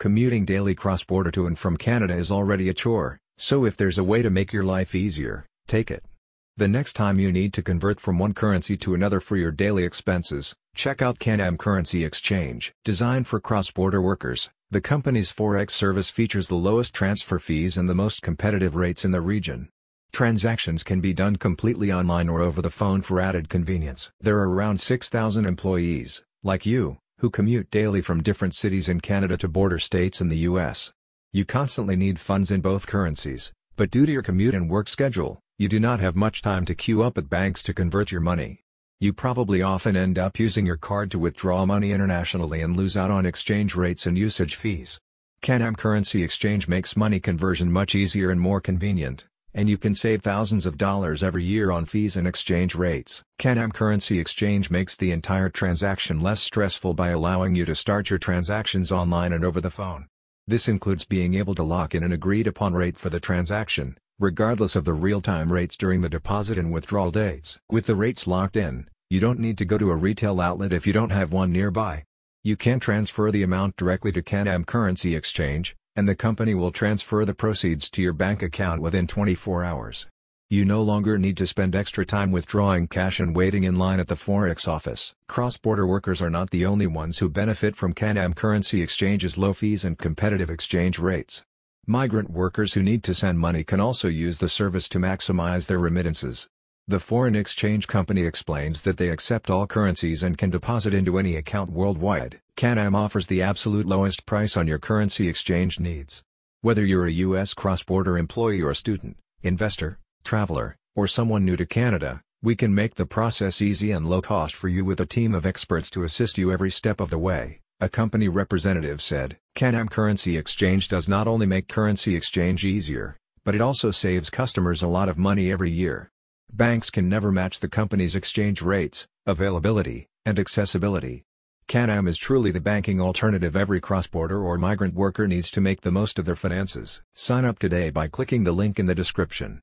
Commuting daily cross-border to and from Canada is already a chore, so if there's a way to make your life easier, take it. The next time you need to convert from one currency to another for your daily expenses, check out Can-Am Currency Exchange. Designed for cross-border workers, the company's Forex service features the lowest transfer fees and the most competitive rates in the region. Transactions can be done completely online or over the phone for added convenience. There are around 6,000 employees, like you, who commute daily from different cities in Canada to border states in the US. You constantly need funds in both currencies, but due to your commute and work schedule, you do not have much time to queue up at banks to convert your money. You probably often end up using your card to withdraw money internationally and lose out on exchange rates and usage fees. Can-Am Currency Exchange makes money conversion much easier and more convenient and you can save thousands of dollars every year on fees and exchange rates. Can-Am Currency Exchange makes the entire transaction less stressful by allowing you to start your transactions online and over the phone. This includes being able to lock in an agreed-upon rate for the transaction, regardless of the real-time rates during the deposit and withdrawal dates. With the rates locked in, you don't need to go to a retail outlet if you don't have one nearby. You can transfer the amount directly to Can-Am Currency Exchange, and the company will transfer the proceeds to your bank account within 24 hours. You no longer need to spend extra time withdrawing cash and waiting in line at the Forex office. Cross-border workers are not the only ones who benefit from Can-Am Currency Exchange's low fees and competitive exchange rates. Migrant workers who need to send money can also use the service to maximize their remittances. The foreign exchange company explains that they accept all currencies and can deposit into any account worldwide. Can-Am offers the absolute lowest price on your currency exchange needs. Whether you're a U.S. cross-border employee or student, investor, traveler, or someone new to Canada, we can make the process easy and low cost for you with a team of experts to assist you every step of the way, a company representative said. Can-Am Currency Exchange does not only make currency exchange easier, but it also saves customers a lot of money every year. Banks can never match the company's exchange rates, availability, and accessibility. Can-Am is truly the banking alternative every cross-border or migrant worker needs to make the most of their finances. Sign up today by clicking the link in the description.